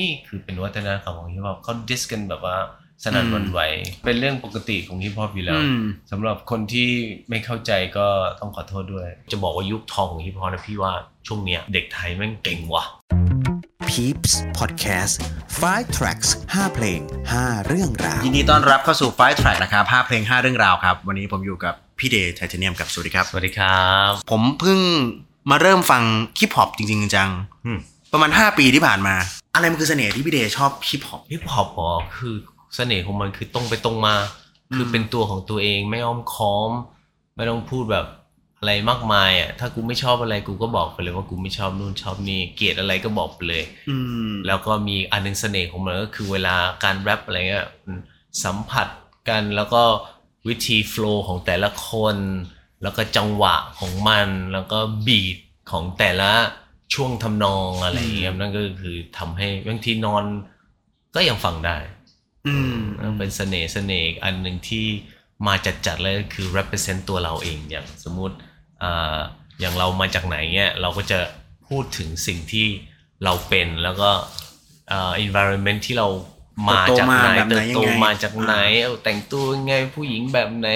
นี่คือเป็นวัฒนธรรมของฮิปฮอปเขา diss กันแบบว่าสนั่นหวันไหว เป็นเรื่องปกติของฮิปฮอปอยู่แล้วอืมสำหรับคนที่ไม่เข้าใจก็ต้องขอโทษด้วย จะบอกว่ายุคทองของฮิปฮอปนะพี่ว่าช่วงเนี้ยเด็กไทยแม่งเก่งว่ะ Peeps Podcast 5 tracks 5 เพลง 5 เรื่องราว ยินดีต้อนรับเข้าสู่ 5 Tracks นะครับ 5 เพลง 5 เรื่องราวครับ วันนี้ผมอยู่กับพี่เดย์ไทเทเนียมกับสวัสดีครับ สวัสดีครับ ผมเพิ่งมาเริ่มฟังฮิปฮอปจริงๆจังอืมๆ ประมาณ 5 ปีที่ผ่านมา อะไรมันคือเสน่ห์ที่พี่เดย์ชอบฮิปฮอปฮิปฮอปอ๋อคือเสน่ห์ของมันคือตรงไปตรงมา คือเป็นตัวของตัวเองไม่อ้อมค้อม ไม่ต้องพูดแบบอะไรมากมายอะถ้ากูไม่ชอบอะไรกูก็บอกไปเลยว่ากูไม่ชอบนู่นชอบนี่เกลียดอะไรก็บอกไปเลยอืมแล้วก็มีอันหนึงเสน่ห์ของมันก็คือเวลาการแรปอะไรเงี้ยมันสัมผัสกันแล้วก็วิธี flow ของแต่ละคน แล้วก็จังหวะของมัน แล้วก็บีทของแต่ละ ช่วงทำนองอะไรอย่างเงี้ยนั่นก็คือทำให้บางทีนอนก็ยังฟังได้ อืมเป็นเสน่ห์เสน่ห์อีกอันหนึ่งที่มาจัดๆเลยก็คือ represent ตัวเราเองอย่างสมมุติอ่าอย่างเรามาจากไหนเนี่ยเราก็จะพูดถึงสิ่งที่เราเป็นแล้วก็อ่า environment ที่เรามาจากไหนเติบโตมาแบบไหนเติบโตยังไงมาจากไหนเอาแต่งตัวยังไงผู้หญิงแบบไหน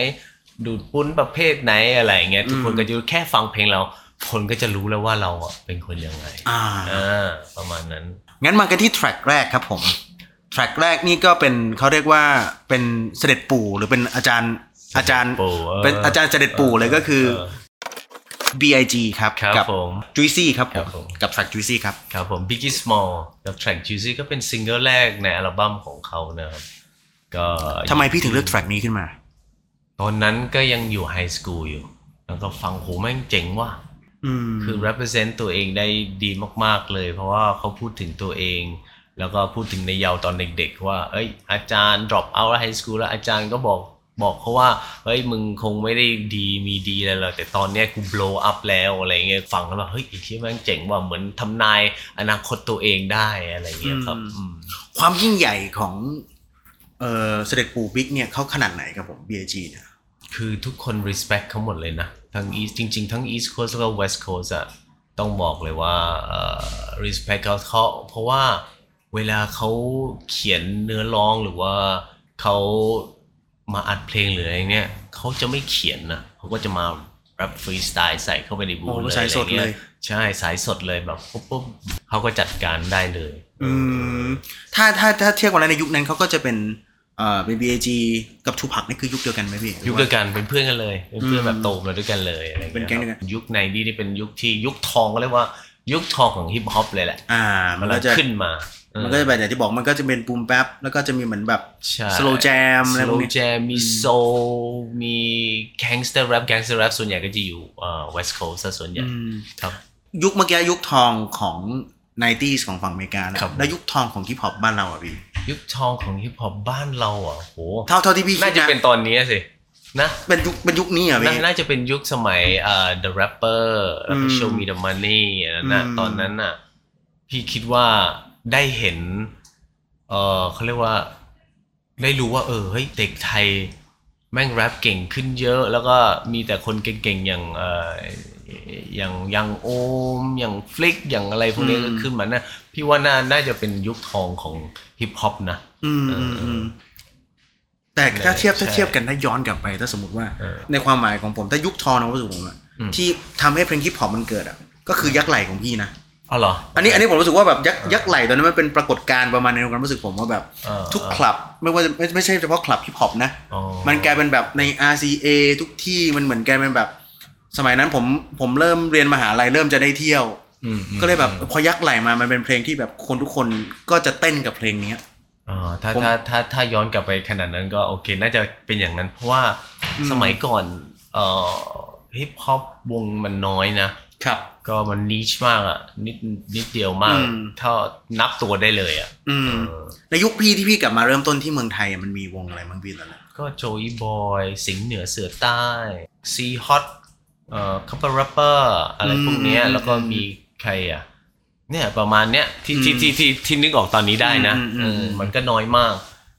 ดูดปุ้นประเภทไหนอะไรอย่างเงี้ยทุกคนก็จะแค่ฟังเพลงเรา คนก็จะรู้แล้วว่าเราอะเป็นคนยังไงอ่าอ่าประมาณนั้น งั้นมากันที่แทร็กแรกครับผมแทร็กแรกนี่ก็เป็นเขาเรียกว่าเป็นเสด็จปู่หรือเป็นอาจารย์อาจารย์ปู่เออเป็นอาจารย์เสด็จปู่เลยก็คือเออ B.I.G ครับครับกัผม Juicy ครับผครับมผมกับแทร็ก Juicy ครับครับผม Biggie Small กับ track Juicy ก็เป็นซิงเกิลแรกในอัลบั้มของเขานะครับก็ทำไมพี่ถึงเลือก track นี้ขึ้นมา ตอนนั้นก็ยังอยู่ high school อยู่ แล้วก็ฟังโหแม่งเจ๋งว่ะอืม คือ represent ตัวเองได้ดีมาก ๆเลย เพราะว่าเขาพูดถึงตัวเอง แล้วก็พูดถึงในเยาว์ตอนเด็ก ๆ ว่า เอ้ย อาจารย์ drop out แล้ว high school แล้วอาจารย์ก็บอกบอกเขาว่า เฮ้ย มึงคงไม่ได้ดีมีดีอะไรหรอกแต่ตอนเนี้ยกู blow up แล้วอะไรเงี้ยฟังแล้วแบบเฮ้ยไอ้นี่แม่งเจ๋งว่ะเหมือนทำนายอนาคตตัวเองได้อะไรเงี้ยครับอืมอืมความยิ่งใหญ่ของเออเสด็จปู่บิ๊กเนี่ยเขาขนาดไหนครับผม B.I.G เนี่ยคือทุกคน respect เขาหมดเลยนะ ทั้ง East จริง ๆ ทั้ง East Coast แล้วก็ West Coast อะต้องบอกเลยว่าเอ่อ respect เขาเขาเพราะว่าเวลาเขาเขียนเนื้อร้องหรือว่าเขามาอัดเพลงหรืออะไรเนี่ยเขาจะไม่เขียนนะเขาก็จะมา rap freestyle ใส่เข้าไปในบูโอ้ธเลยสายสดอะไรงี้เลยใช่สายสดเลยแบบปุ๊บปุ๊บเขาก็จัดการได้เลย อืมถ้าถ้าถ้าเทียบกันแล้วในยุคนั้นเขาก็จะเป็น เอ่อเป็น B.I.G กับทูพักนี่คือยุคเดียวกันไหมพี่ยุคเดียวกันเป็นเพื่อนกันเลยเป็นเพื่อนแบบโตมาด้วยกันเลยอะไรเป็นแก๊งเดียวกันยุคในนี่นี่เป็นยุคที่ยุคทองก็เรียกว่ายุคทองของฮิปฮอปเลยแหละ อ่า มันก็จะขึ้นมาเออมันก็จะแบบอย่างที่บอกมันก็จะเป็นปูมแป๊บ แล้วก็จะมีเหมือนแบบใช่ slow jam อะไรพวก slow นี้ jam มีโซมี gangster rap gangster rap ส่วนใหญ่ก็จะอยู่เอ่อ west coast ซะส่วนใหญ่อืมครับ ยุคเมื่อกี้ยุคทองของ 90s ของฝั่งอเมริกานะครับแล้วยุคทองของฮิปฮอปบ้านเราอะพี่ ยุคทองของฮิปฮอปบ้านเราอะโหเท่าเท่าที่พี่คิดน่าจะเป็นตอนนี้สินะเป็นยุคเป็นยุคนี้อะน่าพี่น่าจะเป็นยุคสมัยเอ่อ the rapper แล้วก็อืม show me the money อันนั้นนะอืมตอนนั้นน่ะพี่คิดว่าได้เห็น เออเขาเรียกว่า ได้รู้ว่า เออเฮ้ยเด็กไทยแม่งแรปเก่งขึ้นเยอะ แล้วก็มีแต่คนเก่งๆอย่างเออ อย่างอย่างโอม อย่างฟลิกอย่างอะไรพวกนี้อืมก็ขึ้นมานะพี่ว่าน่าน่าจะเป็นยุคทองของฮิปฮอปนะอืมอืมอืมแต่ถ้าเทียบถ้าใช่เทียบกันถ้าย้อนกลับไปถ้าสมมติว่าเออในความหมายของผมถ้ายุคทองนะรู้สึกผมอะอืมที่ทำให้เพลงฮิปฮอปมันเกิดอะก็คือยักษ์ไหลของพี่นะอ๋อเหรออันนี้อันนี้ผมรู้สึกว่าแบบยักษ์ยักษ์ไหลตอนนั้นมันเป็นปรากฏการณ์ประมาณในความรู้สึกผมว่าแบบเออทุกคลับไม่ว่าจะไม่ไม่ใช่เฉพาะคลับฮิปฮอปนะอ๋อมันกลายเป็นแบบใน RCA ทุกที่มันเหมือนกลายเป็นแบบ สมัยนั้นผมผมเริ่มเรียนมหาลัยเริ่มจะได้เที่ยวอืมอืมก็เลยแบบพอยักษ์ไหลมามันเป็นเพลงที่แบบคนทุกคนก็จะเต้นกับเพลงเนี้ยอ๋อถ้าผมถ้าถ้าถ้าย้อนกลับไปขนาดนั้นก็โอเค น่าจะเป็นอย่างนั้น เพราะว่าอืมสมัยก่อนเอ่อฮิปฮอปวงมันน้อยนะครับ ก็มัน niche มากอะนิดนิดเดียวมากอืมถ้านับตัวได้เลยอะอืมเออในยุคพี่ที่พี่กลับมาเริ่มต้นที่เมืองไทยอะมันมีวงอะไรบ้างพี่ตอนนั้นก็โจอีบอย สิงห์เหนือเสือใต้ซีฮอต เอ่อคัปเปอร์รัปเปอร์อะไรพวกเนี้ยอืมแล้วก็มีใครอะ เนี่ยประมาณเนี้ยที่ที่อืมที่ที่ที่นึกออกตอนนี้ได้นะอืมอืมเอออืมมันก็น้อยมาก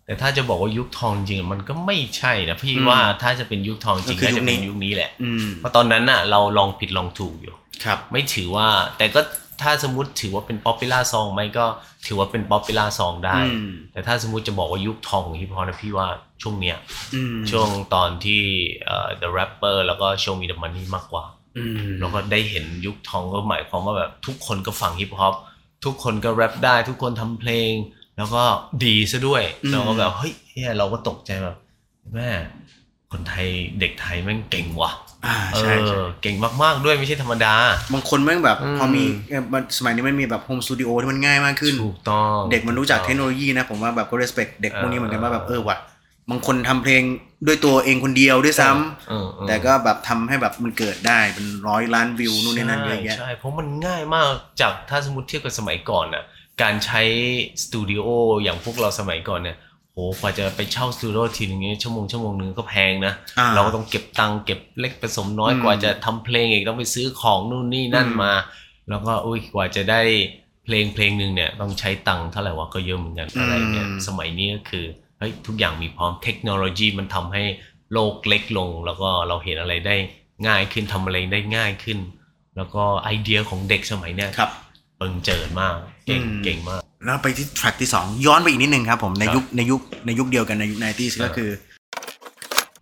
แต่ถ้าจะบอกว่ายุคทองจริงๆมันก็ไม่ใช่นะพี่อืมว่าถ้าจะเป็นยุคทองจริงก็คือน่าจะเป็นยุคนี้ยุคนี้แหละอืมเพราะตอนนั้นน่ะ เราลองผิดลองถูกอยู่ครับ ไม่ถือว่าแต่ก็ ถ้าสมมติถือว่าเป็น popular song ไหมก็ถือว่าเป็น popular song ได้อืมแต่ถ้าสมมติจะบอกว่ายุคทองของฮิปฮอปนะพี่ว่าช่วงเนี้ยอืมช่วงตอนที่เอ่อ The Rapper แล้วก็ Show Me the Money มากกว่าอืมแล้วก็ได้เห็นยุคทองก็หมายความว่าแบบทุกคนก็ฟังฮิปฮอปทุกคนก็แรปได้ทุกคนทำเพลง แล้วก็ดีซะด้วยเราก็แบบเฮ้ยเฮียเราก็ตกใจแบบแม่คนไทยเด็กไทยแม่งเก่งว่ะ อ่าเอใช่ใช่อเก่งมากๆด้วยไม่ใช่ธรรมดา บางคนแม่งแบบอืมพอมีเอ่อมันสมัยนี้มันมีแบบโฮมสตูดิโอที่มันง่ายมากขึ้นถูกต้องเด็กมันรู้จักเทคโนโลยีนะผมว่าแบบก็ respect เด็กพวกนี้เหมือนกันว่าแบบเอเอออว่ะบางคนทำเพลงด้วยตัวเองคนเดียวด้วยซ้ำเออเออแต่ก็แบบทำให้แบบมันเกิดได้เป็นร้อยล้านวิวนู่นนี่นั่นเยอะแยะใช่เพราะมันง่ายมากจากถ้าสมมติเทียบกับสมัยก่อนน่ะการใช้สตูดิโออย่างพวกเราสมัยก่อนเนี่ย โหกว่าจะไปเช่าสตูดิโอทีนึงเนี่ยชั่วโมงชั่วโมงนึงก็แพงนะอ่าเราก็ต้องเก็บตังค์เก็บเล็กผสมน้อยอืมกว่าจะทำเพลงอีกต้องไปซื้อของนู่นนี่นั่นอืมมา แล้วก็อุ้ยกว่าจะได้เพลงเพลงหนึ่งเนี่ยต้องใช้ตังค์เท่าไหร่วะก็เยอะเหมือนกันอะไรเนี่ยสมัยนี้ก็คือเฮ้ยทุกอย่างมีพร้อมเทคโนโลยีมันทำให้โลกเล็กลง แล้วก็เราเห็นอะไรได้ง่ายขึ้นทำอะไรได้ง่ายขึ้น แล้วก็ไอเดียของเด็กสมัยเนี้ยครับเปิงเจิดมากเก่งอืมเก่งมาก แล้วไปที่ track ที่ 2 ย้อนไปอีกนิดนึงครับผมในครับยุคในยุคในยุคเดียวกันในยุค 90s ก็คือ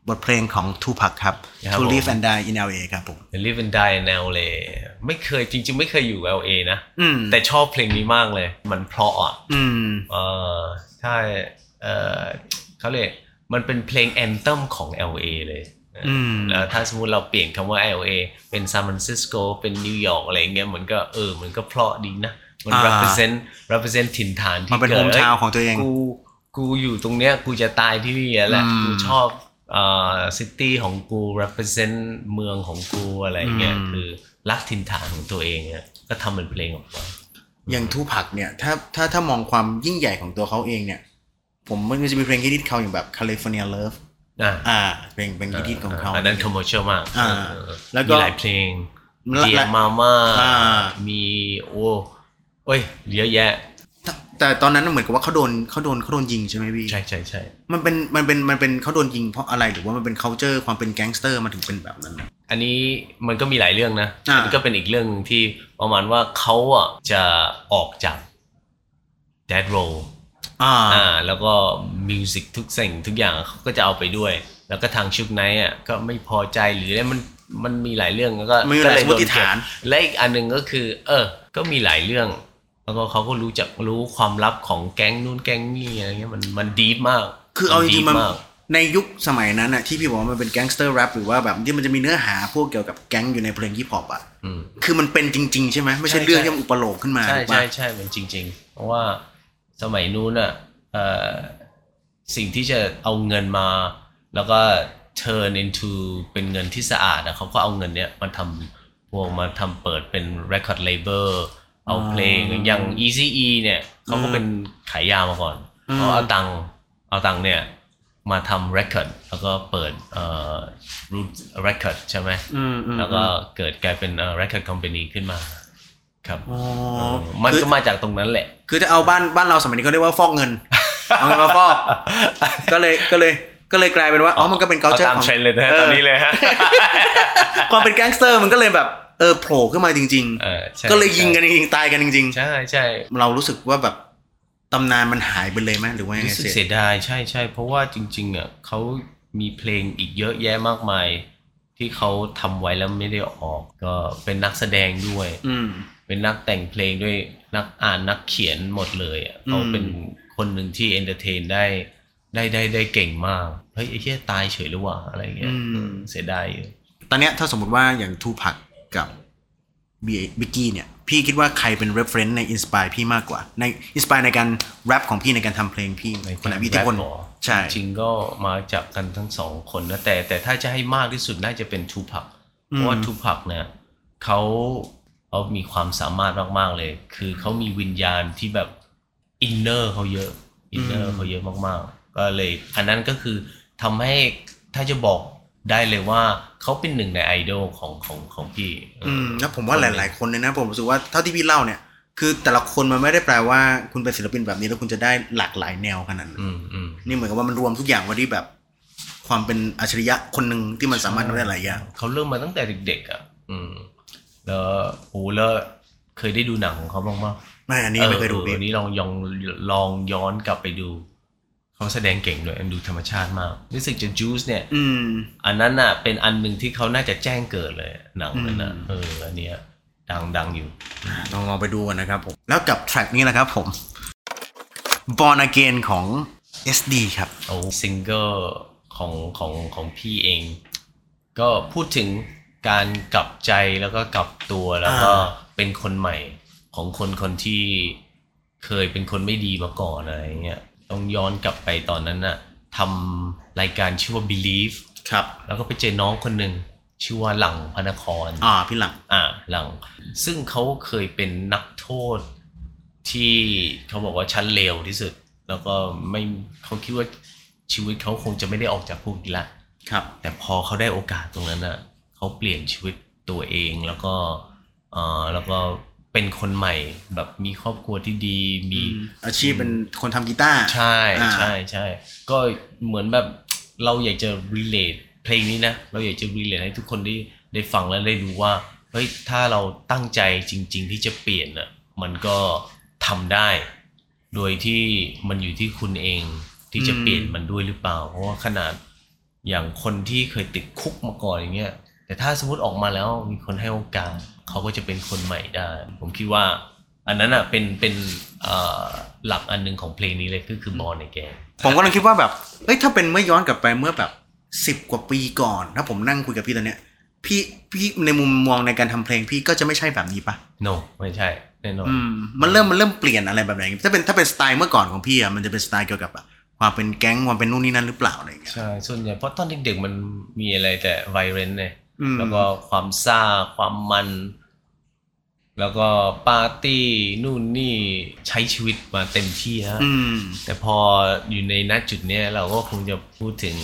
บทเพลงของ Tupac ครับครับ To ผม Live and Die in LA ครับผม Live and Die in LA ไม่เคยจริง ๆ ไม่เคยอยู่ LA นะอืมแต่ชอบเพลงนี้มากเลย มันเพราะอะอืมเออใช่เออเขาเรียกมันเป็นเพลง anthem ของ LA เลยอืมแล้วถ้าสมมติเราเปลี่ยนคำว่า LA เป็นซานฟรานซิสโกเป็นนิวยอร์กอะไรเงี้ยมันก็เออมันก็เพราะดีนะ มันอ่า represent represent ถิ่นฐานที่มันเป็นกิด hometown ของตัวเองกูกูอยู่ตรงเนี้ยกูจะตายที่นี่แหละอืมกูชอบเอ่อ city ของกู represent เมืองของกูอะไรเงี้ยอืมคือรักถิ่นฐานของตัวเองอะก็ทำเป็นเพลงออกมาอย่าง2Pac เนี่ยถ้าถ้าถ้ามองความยิ่งใหญ่ของตัวเขาเองเนี่ย ผมมันจะมีเพลงฮิตเขาอย่างแบบ California Love อ่าอ่าเพลงเป็นฮิตของเขาอันนั้น commercial มากอ่าเออแล้วก็มีหลายเพลงและเดียและมาม่าอ่ามีโอ้ โอ้ยเยอะแยะแต่แต่ตอนนั้นเหมือนกับว่าเขาโดนเขาโดนเขาโดนยิงใช่ไหมพี่ใช่ใช่ใช่มันเป็นมันเป็นมันเป็นเขาโดนยิงเพราะอะไรหรือว่ามันเป็น culture ความเป็นแก๊งสเตอร์มาถึงเป็นแบบนั้นนะอันนี้มันก็มีหลายเรื่องนะอ่าอันนี้ก็เป็นอีกเรื่องหนึ่งที่ประมาณว่าเขาอะจะออกจาก Death Row อ่าอ่าแล้วก็ music ทุกสิ่งทุกอย่างเขาก็จะเอาไปด้วย แล้วก็ทาง Suge Knight อะก็ไม่พอใจหรืออะไรมันมันมีหลายเรื่องแล้วก็มันมีหลายก็เโดสมมติฐานเก็บและอีกอันหนึ่งก็คือ เออ ก็มีหลายเรื่อง แล้วก็เขาก็รู้จักรู้ความลับของแก๊งนู้นแก๊งนี่อะไรเงี้ยมันมันดีมาก คือเอาจริงๆมันดีมากในยุคสมัยนั้นอะที่พี่บอกว่ามันเป็น gangster rap หรือว่าแบบที่มันจะมีเนื้อหาพวกเกี่ยวกับแก๊งอยู่ในเพลงฮิปฮอปอะอืมคือมันเป็นจริง ๆ ใช่ไหมไม่ใช่ใช่เรื่องใช่ที่มันอุปโลกขึ้นมาใช่ถูกปะใช่ใช่มันจริง ๆ เพราะว่าสมัยนู้นอะเอ่อสิ่งที่จะเอาเงินมา แล้วก็ turn into เป็นเงินที่สะอาดอะเขาก็เอาเงินเนี้ยมาทำพวกมาทำเปิดเป็น record label เอาเพลงอย่าง Easy E เนี่ยเขาก็เป็นขายยามาก่อนเขาเอาตังค์เอาตังค์เนี่ยมาทำ record แล้วก็เปิดเอ่อ root record ใช่ไหมอืมอืมแล้วก็เกิดกลายเป็นเอ่อ record company ขึ้นมาครับอ๋อมันคือก็มาจากตรงนั้นแหละ คือจะเอาบ้านบ้านเราสมัยนี้เขาเรียกว่าฟอกเงินเอาเงินมาฟอกก็เลยก็เลยก็เลยกลายเป็นว่าอ๋อมันก็เป็นเอา culture ตามของเทรนด์เลยนะเออตอนนี้เลยฮะความเป็นแก๊งสเตอร์มันก็เลยแบบ เออโผล่ขึ้นมาจริงเออใช่ๆก็เลยยิงกันจริงๆตายกันจริงใช่ใช่ๆเรารู้สึกว่าแบบตำนานมันหายไปเลยไหมหรือว่ายังไงรู้สึกเสร็จเสียดายใช่ใช่เพราะว่าจริงๆอะเขามีเพลงอีกเยอะแยะมากมาย ที่เขาทำไว้แล้วไม่ได้ออกก็เป็นนักแสดงด้วย อืมเป็นนักแต่งเพลงด้วยนักอ่านนักเขียนหมดเลยอะอืมเขาเป็นคนหนึ่งที่ entertain ได้ได้ได้ได้เก่งมากเฮ้ยไอ้เหี้ยตายเฉยหรือวะอะไรเงี้ยเออเสียดายอยู่ตอนเนี้ยถ้าสมมติว่าอย่าง2Pac กับ Biggie เนี่ย พี่คิดว่าใครเป็น reference ใน inspire พี่มากกว่า ใน inspire ในการแรปของพี่ในการทำเพลงพี่คนไหนมีอิทธิพลแรปเหรอใช่จริงๆก็มาจากกันทั้งสองคนนะแต่แต่ถ้าจะให้มากที่สุดน่าจะเป็น 2Pac เพราะว่า 2Pac เนี่ยเขาเขามีความสามารถมากๆเลย คือเขามีวิญญาณที่แบบ inner เขาเยอะ inner เขาเยอะมากๆ ก็เลย อันนั้นก็คือทำให้ถ้าจะบอกได้เลยว่า เขาเป็นหนึ่งในไอดอลของของของพี่อืมแล้วผมว่าหลาย ๆ คนเลยนะ ผมรู้สึกว่าเท่าที่พี่เล่าเนี่ย คือแต่ละคนมันไม่ได้แปลว่าคุณเป็นศิลปินแบบนี้แล้วคุณจะได้หลากหลายแนวขนาดนั้นอืมอืมนี่เหมือนกับว่ามันรวมทุกอย่างไว้ที่แบบ ความเป็นอัจฉริยะคนหนึ่งที่มันสามารถทำได้หลายอย่างเขาเริ่มมาตั้งแต่เด็ก ๆ อะ อืม แล้วโอ้แล้วเคยได้ดูหนังของเขาบ้างมั้ยไม่อันนี้ไม่เคยดูออพี่อันนี้ลองยองลองย้อนกลับไปดู เขาแสดงเก่งด้วยดูธรรมชาติมากรู้สึกจะจูสเนี่ยอืมอันนั้นน่ะเป็นอันหนึ่งที่เขาน่าจะแจ้งเกิดเลยหนังนั้นน่ะอืมเอออันเนี้ยดังดังอยู่ลองลองไปดูกันนะครับผมแล้วกับแทร็กนี้นะครับผม Born Again ของ SD ครับโอ้ซิงเกิลของของของพี่เอง ก็พูดถึงการกลับใจแล้วก็กลับตัวแล้วก็อ่าเป็นคนใหม่ของคนคนที่เคยเป็นคนไม่ดีมาก่อนอะไรเงี้ย ต้องย้อนกลับไปตอนนั้นน่ะทำรายการชื่อว่า Believe ครับ แล้วก็ไปเจอน้องคนหนึ่งชื่อว่าหลังพระนคร อ่าพี่หลัง อ่าหลัง ซึ่งเขาเคยเป็นนักโทษที่เขาบอกว่าชั้นเลวที่สุด แล้วก็ไม่เขาคิดว่าชีวิตเขาคงจะไม่ได้ออกจากคุกอีกละครับ แต่พอเขาได้โอกาสตรงนั้นน่ะเขาเปลี่ยนชีวิตตัวเองแล้วก็เอ่อแล้วก็ เป็นคนใหม่แบบมีครอบครัวที่ดีมีอาชีพเป็นคนทำกีตาร์ใช่อ่าใช่ใช่ก็เหมือนแบบเราอยากจะ relate เพลงนี้นะ เราอยากจะ relate ให้ทุกคนได้ได้ฟังแล้วได้รู้ว่าเฮ้ยถ้าเราตั้งใจจริง ๆ ที่จะเปลี่ยนอะมันก็ทำได้ โดยที่มันอยู่ที่คุณเองที่จะเปลี่ยนมันด้วยหรือเปล่า เพราะว่าขนาดอย่างคนที่เคยติดคุกมาก่อนอย่างเงี้ยแต่ถ้าสมมติออกมาแล้วมีคนให้โอกาส เขาก็จะเป็นคนใหม่ได้ ผมคิดว่า อันนั้นอะเป็นเป็นเอ่อหลักอันหนึ่งของเพลงนี้เลยก็คือบอลในแกผมก็ลังคิดว่าแบบเอ้ยถ้าเป็นเมื่อย้อนกลับไปเมื่อแบบสิบ10กว่าปีก่อนถ้าผมนั่งคุยกับพี่ตอนเนี้ยพี่พี่ในมุมมองในการทำเพลงพี่ก็จะไม่ใช่แบบนี้ปะ no ไม่ใช่แน่นอนอืมมันเริ่มมันเริ่มเปลี่ยนอะไรแบบไหนถ้าเป็นถ้าเป็นสไตล์เมื่อก่อนของพี่อะมันจะเป็นสไตล์เกี่ยวกับอะความเป็นแก๊งความเป็นนู่นนี่นั่นหรือเปล่าอะไรอย่างเงี้ยใช่ส่วนใหญ่เพราะตอนเด็กๆมันมีอะไรแต่ไวเรนเนี่ยอืม แล้วก็ความซ่าความมัน แล้วก็ปาร์ตี้นู่นนี่ใช้ชีวิตมาเต็มที่ฮะอืมแต่พออยู่ในณจุดเนี้ยเราก็คงจะพูดถึง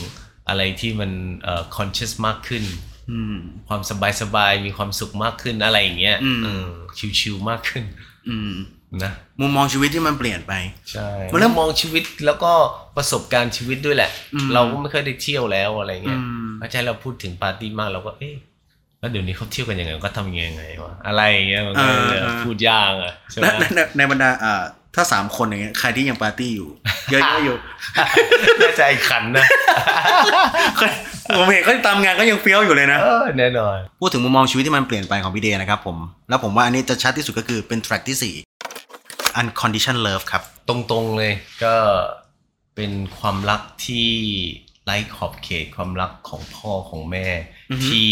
อะไรที่มันเอ่อ conscious มากขึ้นอืมความสบายสบายๆมีความสุขมากขึ้นอะไรอย่างเงี้ยอืมเออชิวๆมากขึ้น อืม นะมุมมองชีวิตที่มันเปลี่ยนไปใช่มันเริ่มมองชีวิตแล้วก็ประสบการณ์ชีวิตด้วยแหละอืมเราก็ไม่เคยได้เที่ยวแล้วอะไรเงี้ยอืมถ้าใช่เราพูดถึงปาร์ตี้มากเราก็เอ๊ะแล้วเดี๋ยวนี้เขาเที่ยวกันยังไงก็ทำยังไงวะอะไรอย่างเงี้ยมันก็อ่าอ่าพูดยากอะใช่ไหมในในในบรรดาอ่าถ้าสามคนอย่างเงี้ยใครที่ยังปาร์ตี้อยู่ เยอะๆอยู่น่าจะไอ้ขันนะผมเห็นเขาตามงานก็ยังเฟี้ยวอยู่เลยนะเออแน่นอน พูดถึงมุมมองชีวิตที่มันเปลี่ยนไปของพี่เดย์นะครับผม แล้วผมว่าอันนี้จะชัดที่สุดก็คือเป็นแทร็กที่4 Unconditional Love ครับ ตรงๆเลยก็เป็นความรักที่ไร้ขอบเขตความรักของพ่อของแม่อือฮึที่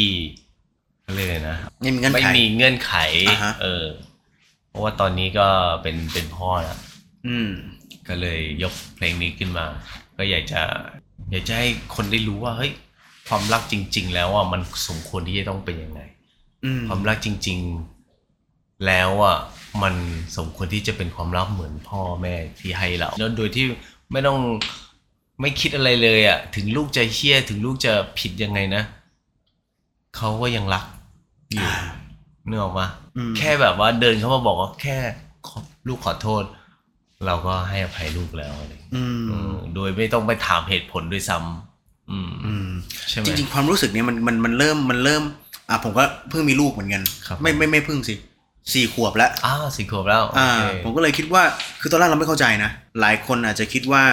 เขาเรียกอะไรนะไม่มีเงื่อนไม่ไขมีเงื่อนไขอ่าฮะเออ เพราะว่าตอนนี้ก็เป็นเป็นพ่อแล้วอืมก็เลยยกเพลงนี้ขึ้นมา ก็อยากจะ อยากจะให้คนได้รู้ว่าเฮ้ยความรักจริง ๆ แล้วอะมันสมควรที่จะต้องเป็นยังไงอืมความรักจริง ๆ แล้วอะ มันสมควรที่จะเป็นความรักเหมือนพ่อแม่ที่ให้เราแล้วโดยที่ไม่ต้องไม่คิดอะไรเลยอะ ถึงลูกจะเฮี้ยถึงลูกจะผิดยังไงนะเขาก็ยังรักอยู่นึกออกปะอืมแค่แบบว่าเดินเข้ามาบอกว่าแค่ขอลูกขอโทษ เราก็ให้อภัยลูกแล้วอะไรอย่างเงี้ยอืมเออโดยไม่ต้องไปถามเหตุผลด้วยซ้ำอืมอืมใช่ไหมจริงๆความรู้สึกเนี้ยมันมันมันเริ่มมันเริ่ม อะผมก็เพิ่งมีลูกเหมือนกันครับไม่ไม่ไม่เพิ่งสิ สี่ขวบแล้วอ้าวสี่ขวบแล้วโออ่าเคผมก็เลยคิดว่า คือตอนแรกเราไม่เข้าใจนะ หลายคนอาจจะคิดว่า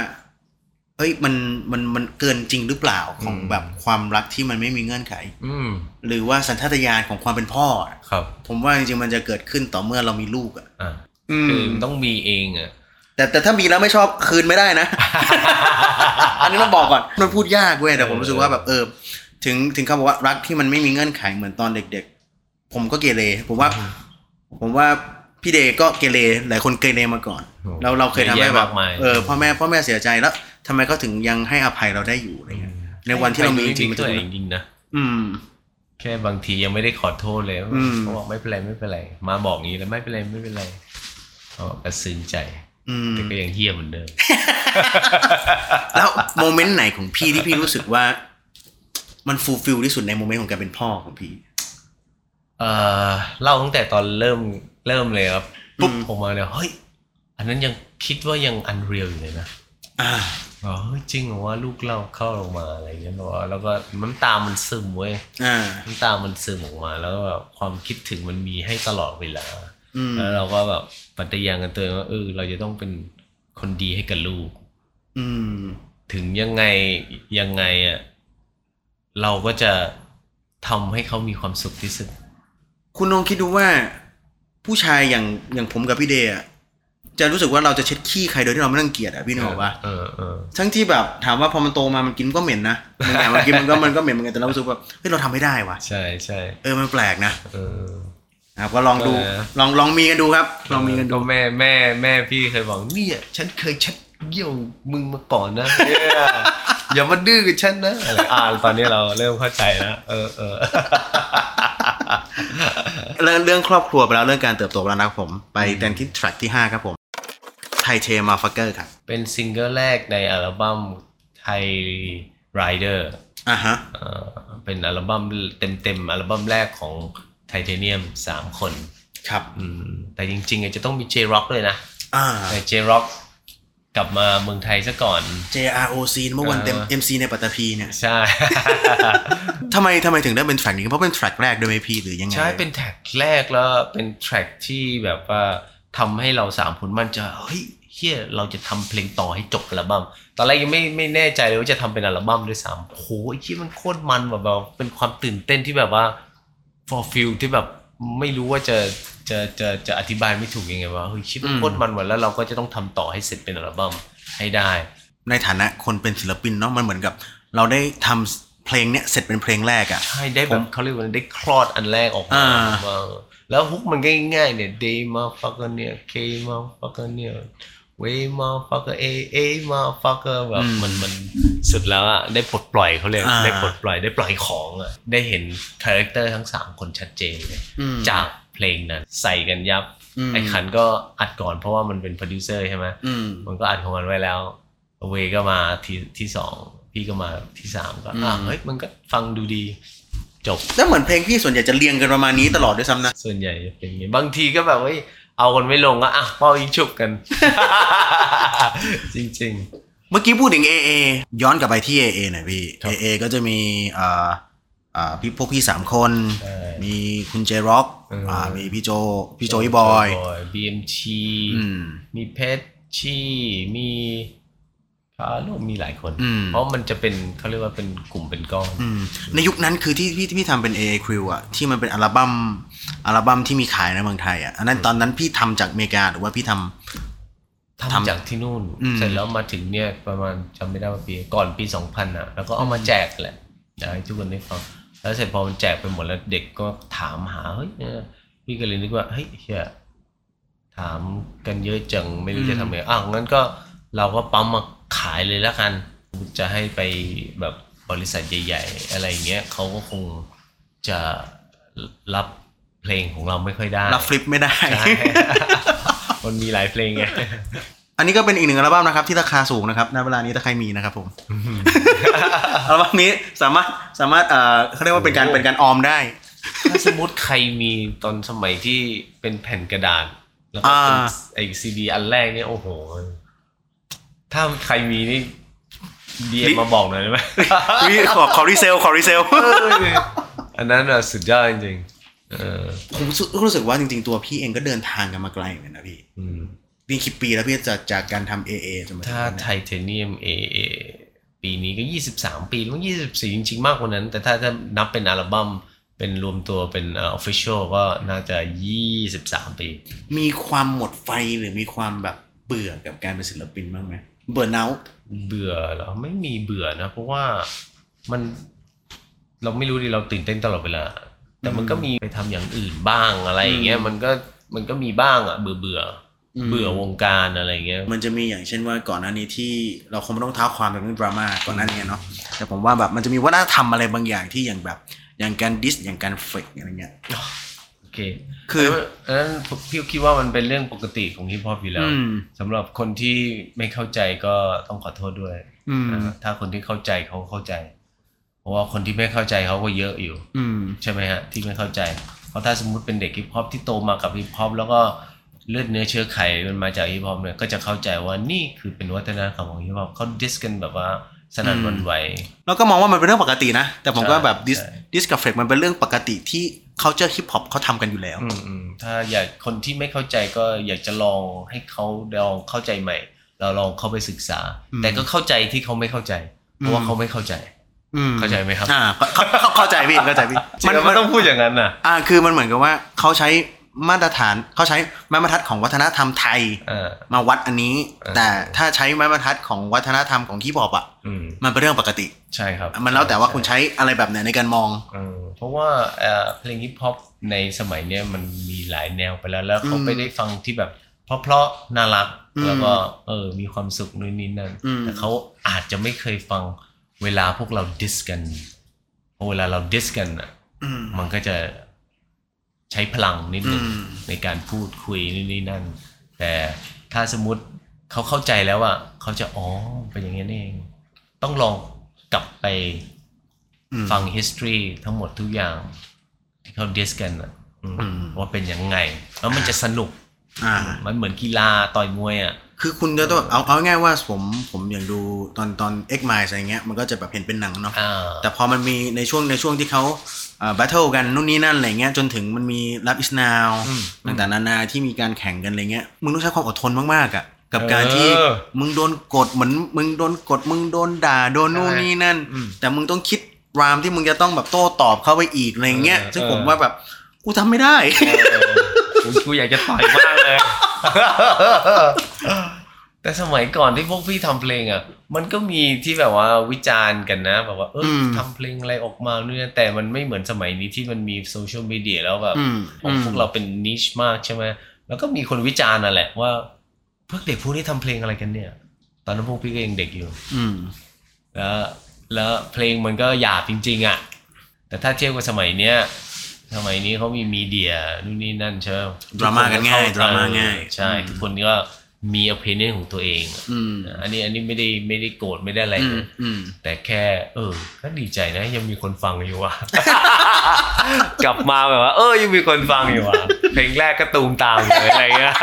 เอ้ยมันมันมันเกินจริงหรือเปล่าของอืมแบบความรักที่มันไม่มีเงื่อนไข อืมหรือว่าสัญชาตญาณของความเป็นพ่ออะครับ ผมว่าจริงๆมันจะเกิดขึ้นต่อเมื่อเรามีลูกอะอ่าอืคือมมันต้องมีเองอะแต่แต่ถ้ามีแล้วไม่ชอบคืนไม่ได้นะ อันนี้ต้องบอกก่อนมันพูดยากเว้ยแต่ผมรู้สึกว่าแบบเออ ถึงถึงคำบอกว่ารักที่มันไม่มีเงื่อนไขเหมือนตอนเด็ก ๆ ผมก็เกเรผมว่า ผมว่าพี่เดย์ก็เกเรหลายคนเกเรมาก่อนโอ้เราเราเคยทำให้เยอะแบแยะบมากมายเออพ่อแม่พ่อแม่เสียใจแล้วทำไมเขาถึงยังให้อภัยเราได้อยู่อะไรเงี้ยในวันที่เรามีจริงจริงๆตัวเองจริงๆนะอืม แค่บางทียังไม่ได้ขอโทษเลยอืมเขาบอกไม่เป็นไรไม่เป็นไรมาบอกงี้แล้วไม่เป็นไรไม่เป็นไรอ๋อสะเทือนใจอืมแต่ก็ยังเหี้ยเหมือนเดิม แล้ว moment ไหนของพี่ที่พี่รู้สึกว่า มัน fulfill ที่สุดใน moment ของการเป็นพ่อของพี่ เอ่อเล่าตั้งแต่ตอนเริ่มเริ่มเลยครับปุ๊บอืมออกมาเลยเฮ้ยอันนั้นยังคิดว่ายัง unreal อยู่เลยนะอ่าอ๋อเฮ้ยจริงเหรอว่าลูกเราเข้าลงมาอะไรอย่างเงี้ยบอกว่าแล้วก็น้ำตามันซึมเว้ยอ่าน้ำตามันซึมออกมา แล้วก็แบบความคิดถึงมันมีให้ตลอดเวลาอืมแล้วเราก็แบบปฏิญาณกันตัวเองว่าเออเราจะต้องเป็นคนดีให้กับลูก อืม ถึงยังไงยังไงอะเราก็จะทำให้เขามีความสุขที่สุด คุณลองคิดดูว่าผู้ชายอย่างอย่างผมกับพี่เดย์อะจะรู้สึกว่าเราจะเช็ดขี้ใครโดยที่เราไม่ต้องเกลียดอะพี่นึกออกปะเออเออทั้งที่แบบถามว่าพอมันโตมามันกินก็เหม็นนะมันอย่างมันกินมันก็มันก็เหม็นเหมือนกันแต่เรารู้สึกว่าเฮ้ยเราทำไม่ได้ว่ะใช่ใช่เออมันแปลกนะเออครับก็ลองดูเออลองลองมีกันดูครับ ลองมีกันดูก็แม่แม่แม่พี่เคยบอกเนี่ยฉันเคยเช็ดเยี่ยวมึงมาก่อนนะเนี่ยอย่ามาดื้อกับฉันนะอะไรอ่าตอนนี้เราเริ่มเข้าใจแล้วเออเออ เรื่องเรื่องครอบครัวไปแล้วเรื่องการเติบโตไปแล้วนะครับผมไปเต็มที่ track ที่ห้าครับผมไทเท motherfucker ครับ เป็นซิงเกิลแรกในอัลบั้ม Thai Rider อะฮะเป็นอัลบั้มเต็มเต็มๆ อัลบั้มแรกของไทเทเนียมสามคน ครับอืมแต่จริงๆอาจจะต้องมี JROC ด้วยนะอ่าแต่ JROC กลับมาเมืองไทยซะก่อน JROC เมื่อวันเต็มเออ MC ในปัตตภีเนี่ย ใช่ ทำไมทำไมถึงได้เป็น track นี้ เพราะเป็น track แรกด้วยไหมพี่หรือยังไง ใช่ เป็น track แรกแล้วเป็น track ที่แบบว่าทำให้เราสามคนมั่นใจเฮ้ยเฮียเราจะทำเพลงต่อให้จบอัลบั้ม ตอนแรกยังไม่ไม่แน่ใจเลยว่าจะทำเป็นอัลบั้มด้วยซ้ำโอ้โหไอ้ที่มันโคตรมันแบบแบบเป็นความตื่นเต้นที่แบบว่า for feel ที่แบบ ไม่รู้ว่าจะจะจะจะอธิบายไม่ถูกยังไงว่าเฮ้ยชิบมันโคตรมันหมดแล้วเราก็จะต้องทำต่อให้เสร็จเป็นอัลบั้มให้ได้ ในฐานะคนเป็นศิลปินเนาะมันเหมือนกับ เราได้ทำเพลงเนี้ยเสร็จเป็นเพลงแรกอะใช่ได้แบบเขาเรียกว่าได้คลอดอันแรกออกมาอ่าว่าแล้ว hook มันก็ง่ายๆเนี่ย Day motherfucker เนี่ย Khan motherfucker เนี่ย Way motherfucker a a motherfucker แบบมันมันสุดแล้วอะได้ปลดปล่อยเขาเรียกอ่าได้ปลดปล่อยได้ปล่อยของอะได้เห็น character ทั้งสามคนชัดเจนเลยอืมจากเพลงนั้นใส่กันยับอืมไอ้ขันเงินก็อัดก่อนเพราะว่ามันเป็นโปรดิวเซอร์ใช่ไหมอืมมันก็อัดของมันไว้แล้วเวก็มาที่ที่สองพี่ก็มาที่สามก็อะอืมเฮ้ยมันก็ฟังดูดีจบแล้วเหมือนเพลงพี่ส่วนใหญ่จะเรียงกันประมาณนี้ตลอดด้วยซ้ำนะส่วนใหญ่จะเป็นอย่างงี้บางทีก็แบบว่า เอาคนไม่ลงก็อะเป้ายิงฉุบกัน จริง เมื่อกี้พูดถึง AA ย้อนกลับไปที่ AA หน่อยพี่ ครับ AA ก็จะมีอ่าอ่าพี่พวกพี่สามคนใช่ มีคุณเจร็อกเอออ่ามีพี่โจๆพี่โจอีบอยบีเอ็มทีอืม มีเพชรชีมีคา โลมีหลายคนอืมเพราะมันจะเป็นเขาเรียกว่าเป็นกลุ่มเป็นก้อนอืมในยุคนั้นคือที่พี่ที่พี่ทำเป็น AA Crew อะที่มันเป็นอัลบั้มอัลบั้มที่มีขายในเมืองไทยอะอันนั้นตอนนั้นพี่ทำจากอเมริกาหรือว่าพี่ทำทำทำจากที่นู่นอืมเสร็จแล้วมาถึงเนี่ยประมาณจำไม่ได้ว่าปีก่อนปีสองพันอะ แล้วก็เอามาแจกแหละอยากให้ทุกคนได้ฟังแล้วเสร็จพอมันแจกไปหมดแล้วเด็กก็ถามหาเฮ้ยเนี่ยพี่ก็เลยนึกว่าเฮ้ยเฮียถามกันเยอะจังไม่รู้จะทำไงอ้าวงั้นก็เราก็ปั๊มมา ขายเลยแล้วกันจะให้ไปแบบบริษัทใหญ่ ๆ อะไรอย่างเงี้ยเขาก็คงจะรับเพลงของเราไม่ค่อยได้รับฟลิปไม่ได้ใช่มันมีหลายเพลงไงอันนี้ก็เป็นอีกหนึ่งอัลบั้มนะครับที่ราคาสูงนะครับณเวลานี้ถ้าใครมีนะครับผมอัลบั้มนี้สามารถสามารถเอ่อเขาเรียกว่าเป็นการโอ้เป็นการออมได้ ถ้าสมมติใครมีตอนสมัยที่เป็นแผ่นกระดาษแล้วก็เป็นอ่าไอซีดีอันแรกเนี่ยโอ้โห ถ้าใครมีนี่ DM มาบอกหน่อยได้ไหมวิขอขอ resell ขอ resell เอออันนั้นอะสุดยอดจริงๆเออผมรู้สึกรู้สึกว่าจริงๆ ตัวพี่เองก็เดินทางกันมาไกลเหมือนกันนะพี่อืมพี่คิดปีแล้วพี่จะจากการทำ AA จนมาถึงถ้าวันไทนี้เทเนียมเอเอปีนี้ก็ยี่สิบสามปีแล้วยี่สิบสี่จริง ๆ มากกว่านั้น แต่ถ้าถ้านับเป็นอัลบั้มเป็นรวมตัวเป็นเอ่อ official ก็น่าจะยี่สิบสามปี มีความหมดไฟหรือมีความแบบเบื่อกับการเป็นศิลปินบ้างไหม เบื่อเนาเบื่อเหรอไม่มีเบื่อนะ เพราะว่ามันเราไม่รู้ดิเราตื่นเต้นตลอดเวลาแต่มันก็มีไปทำอย่างอื่นบ้างอะไรอย่างเงี้ยอืมมันก็มันก็มีบ้างอะ เบื่อเบื่ออมเบื่อวงการอะไรเงี้ย มันจะมีอย่างเช่นว่าก่อนหน้านี้ที่เราคงไม่ต้องเท้าความแบบเรื่องดราม่าก่อนหน้านี้เนาะแต่ผมว่าแบบมันจะมีวัฒนธรรมอะไรบางอย่างที่อย่างแบบอย่างการดิสอย่างการเฟกอะไรเงี้ยโอ เคคืออันนั้นพี่คิดว่ามันเป็นเรื่องปกติของฮิปฮอปอยู่แล้วอืมสำหรับคนที่ไม่เข้าใจก็ต้องขอโทษด้วยอืมนะถ้าคนที่เข้าใจเขาเข้าใจ เพราะว่าคนที่ไม่เข้าใจเขาก็เยอะอยู่ อืมใช่ไหมฮะ ที่ไม่เข้าใจ เพราะถ้าสมมุติเป็นเด็กฮิปฮอปที่โตมากับฮิปฮอปแล้วก็เลือดเนื้อเชื้อไขมันมาจากฮิปฮอปเนี่ยก็จะเข้าใจว่านี่คือเป็นวัฒนธรรมของฮิปฮอปเขา diss กันแบบว่าสนั่นหวั่นไหวแล้วก็มองว่ามันเป็นเรื่องปกตินะ แต่ผมก็แบบ diss ใช่ diss กับ fake มันเป็นเรื่องปกติที่ culture hip hop เขาทำกันอยู่แล้วอืมอืมถ้าอยากคนที่ไม่เข้าใจก็อยากจะลองให้เขาลองเข้าใจใหม่ เราลองเข้าไปศึกษาอืมแต่ก็เข้าใจที่เขาไม่เข้าใจ เพราะว่าอืมเขาไม่เข้าใจอืมเข้าใจไหมครับอ่าเข้าเข้าเข้าใจพี่เข้าใจพี่มันมันต้องพูดอย่างนั้นน่ะอ่า คือมันเหมือนกับว่าเขาใช้ มาตรฐานเขาใช้ไม้บรรทัดของวัฒนธรรมไทยเออมาวัดอันนี้เออแต่ถ้าใช้ไม้บรรทัดของวัฒนธรรมของฮิปฮอปอะอืมมันเป็นเรื่องปกติ ใช่ครับ มันแล้วแต่ว่าคุณใช้อะไรแบบไหนในการมองเออเพราะว่าเอ่อเพลงฮิปฮอปในสมัยเนี้ยมันมีหลายแนวไปแล้วแล้วเขาอืมไปได้ฟังที่แบบเพราะๆน่ารักอืมแล้วก็เออมีความสุขนู่นนี่นั่นอืมแต่เขาอาจจะไม่เคยฟังเวลาพวกเราดิสกันเพราะเวลาเราดิสกันอะอืมมันก็จะ ใช้พลังนิดนึงอืมในการพูดคุยนี่นี่นั่น แต่ถ้าสมมติเขาเข้าใจแล้วอะเขาจะอ๋อเป็นอย่างนี้นี่เอง ต้องลองกลับไปอืมฟัง history ทั้งหมดทุกอย่าง ที่เขาดิสกันอะอืมอืมว่าเป็นยังไง แล้วมันจะสนุกอ่ามันเหมือนกีฬาต่อยมวยอะ คือคุณจะต้องเอาเอาง่ายๆว่าผมผมอย่างดูตอนตอน X m i อะไรเงี้ยมันก็จะแบบเห็นเป็นหนังเนาะอ่าแต่พอมันมีในช่วงในช่วงที่เขาเอ่อ battle กันนู่นนี่นั่นอะไรเงี้ยจนถึงมันมี Love is now อืมต่างๆนานาที่มีการแข่งกันอะไรเงี้ยมึงต้องใช้ความอดทนมากๆอะกับการที่เออมึงโดนกดเหมือนมึงโดนกดมึงโดนด่าโดนนู่นใช่นี่นั่นอืมแต่มึงต้องคิดรามที่มึงจะต้องแบบโต้ตอบเข้าไปอีกอะไรเงี้ยเออซึ่งเออผมว่าแบบกูทำไม่ได้เออกูกูอยากจะต่อยมากเลย แต่สมัยก่อนที่พวกพี่ทำเพลงอะ มันก็มีที่แบบว่าวิจารณ์กันนะ แบบว่าเอออมทำเพลงอะไรออกมาเนี่ยแต่มันไม่เหมือนสมัยนี้ที่มันมีโซเชียลมีเดียแล้วแบบอืมของพวกเราเป็นนิชมากใช่ไหมแล้วก็มีคนวิจารณ์น่ะแหละว่าพวกเด็กพวกนี้ทำเพลงอะไรกันเนี่ย ตอนนั้นพวกพี่ก็ยังเด็กอยู่ อืมแล้วแล้วเพลงมันก็หยาบจริง ๆ อะ แต่ถ้าเทียบกับสมัยเนี้ยสมัยนี้เขามีมีเดียนู่นนี่นั่นใช่ไหมดราม่ากันง่ายทุดราม่าเออง่าย ใช่อืมทุกคนก็ มี opinion ของตัวเองอะอืมอันนี้อันนี้ไม่ได้ไม่ได้โกรธไม่ได้อะไรอืเลมยอืมแต่แค่ เออก็ดีใจนะ ยังมีคนฟังอยู่ว่ะกลับมาแบบว่า เออยังมีคนฟังอยู่ว่ะเพลงแรกก็ตูมตามเลยอะไรเงี้ย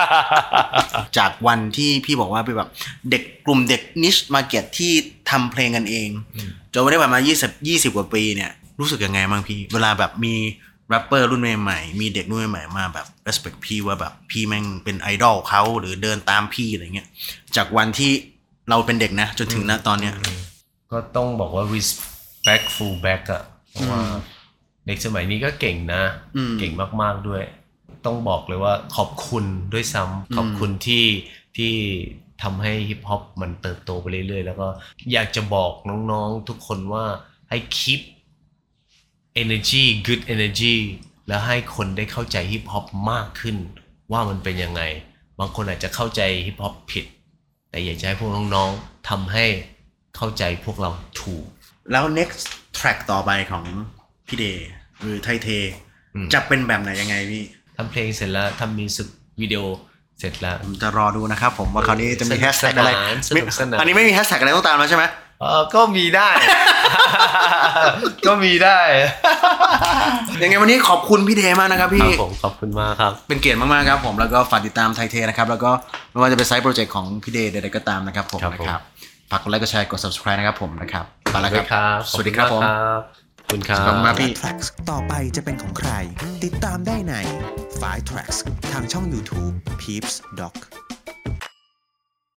จากวันที่พี่บอกว่าเป็นแบบเด็กกลุ่มเด็กนิชมาเก็ตที่ทำเพลงกันเองอืมจนวันนี้ผ่านมา20 20 กว่าปีเนี่ยรู้สึกยังไงบ้างพี่ เวลาแบบมี แรปเปอร์รุ่นใหม่ๆมีเด็กรุ่นใหม่ๆมาแบบ respect พี่ว่าแบบพี่แม่งเป็นไอดอลเขาหรือเดินตามพี่อะไรเงี้ยจากวันที่เราเป็นเด็กนะ จนถึงณตอนเนี้ยก็ต้องบอกว่า respectful back อะเพราะว่าเด็กสมัยนี้ก็เก่งนะอืมเก่งมากๆด้วย ต้องบอกเลยว่าขอบคุณด้วยซ้ำขอบคุณที่ที่ทำให้ฮิปฮอปมันเติบโตไปเรื่อยๆ แล้วก็อยากจะบอกน้องๆทุกคนว่าให้ keep energy good energy แล้วให้คนได้เข้าใจฮิปฮอปมากขึ้น ว่ามันเป็นยังไง บางคนอาจจะเข้าใจฮิปฮอปผิด แต่อยากจะให้พวกน้องๆทำให้เข้าใจพวกเราถูก แล้ว next track ต่อไปของพี่เดย์หรือไทเทอืมจะเป็นแบบไหนยังไงพี่ทำเพลงเสร็จแล้วทำมิวสิกวิดีโอเสร็จแล้วผมจะรอดูนะครับผมว่าคราวนี้จะมีสนุกแฮชแท็กอะไรสนานสนุกสนานอันนี้ไม่มีแฮชแท็กอะไรต้องตามแล้วใช่ไหม เออก็มีได้ ก็มีได้ ยังไงวันนี้ขอบคุณพี่เดย์มากนะครับคพี่ รับผมขอบคุณมากครับ เป็นเกียรติมากๆครับผมแล้วก็ฝากติดตามไทเทนะครับ แล้วก็ไม่ว่าจะเป็น side project ของพี่เดย์ใดๆก็ตามนะครับผมครับผม นะครับฝากกดไลค์กดแชร์กด subscribe นะครับผมนะครับไปแล้วครับครับสวัสดีครับผมขอบคุณครัขอบคุณมากบพี่ Tracks ต่อไปจะเป็นของใคร ติดตามได้ใน5 Tracks ทางช่อง YouTube Peeps Doc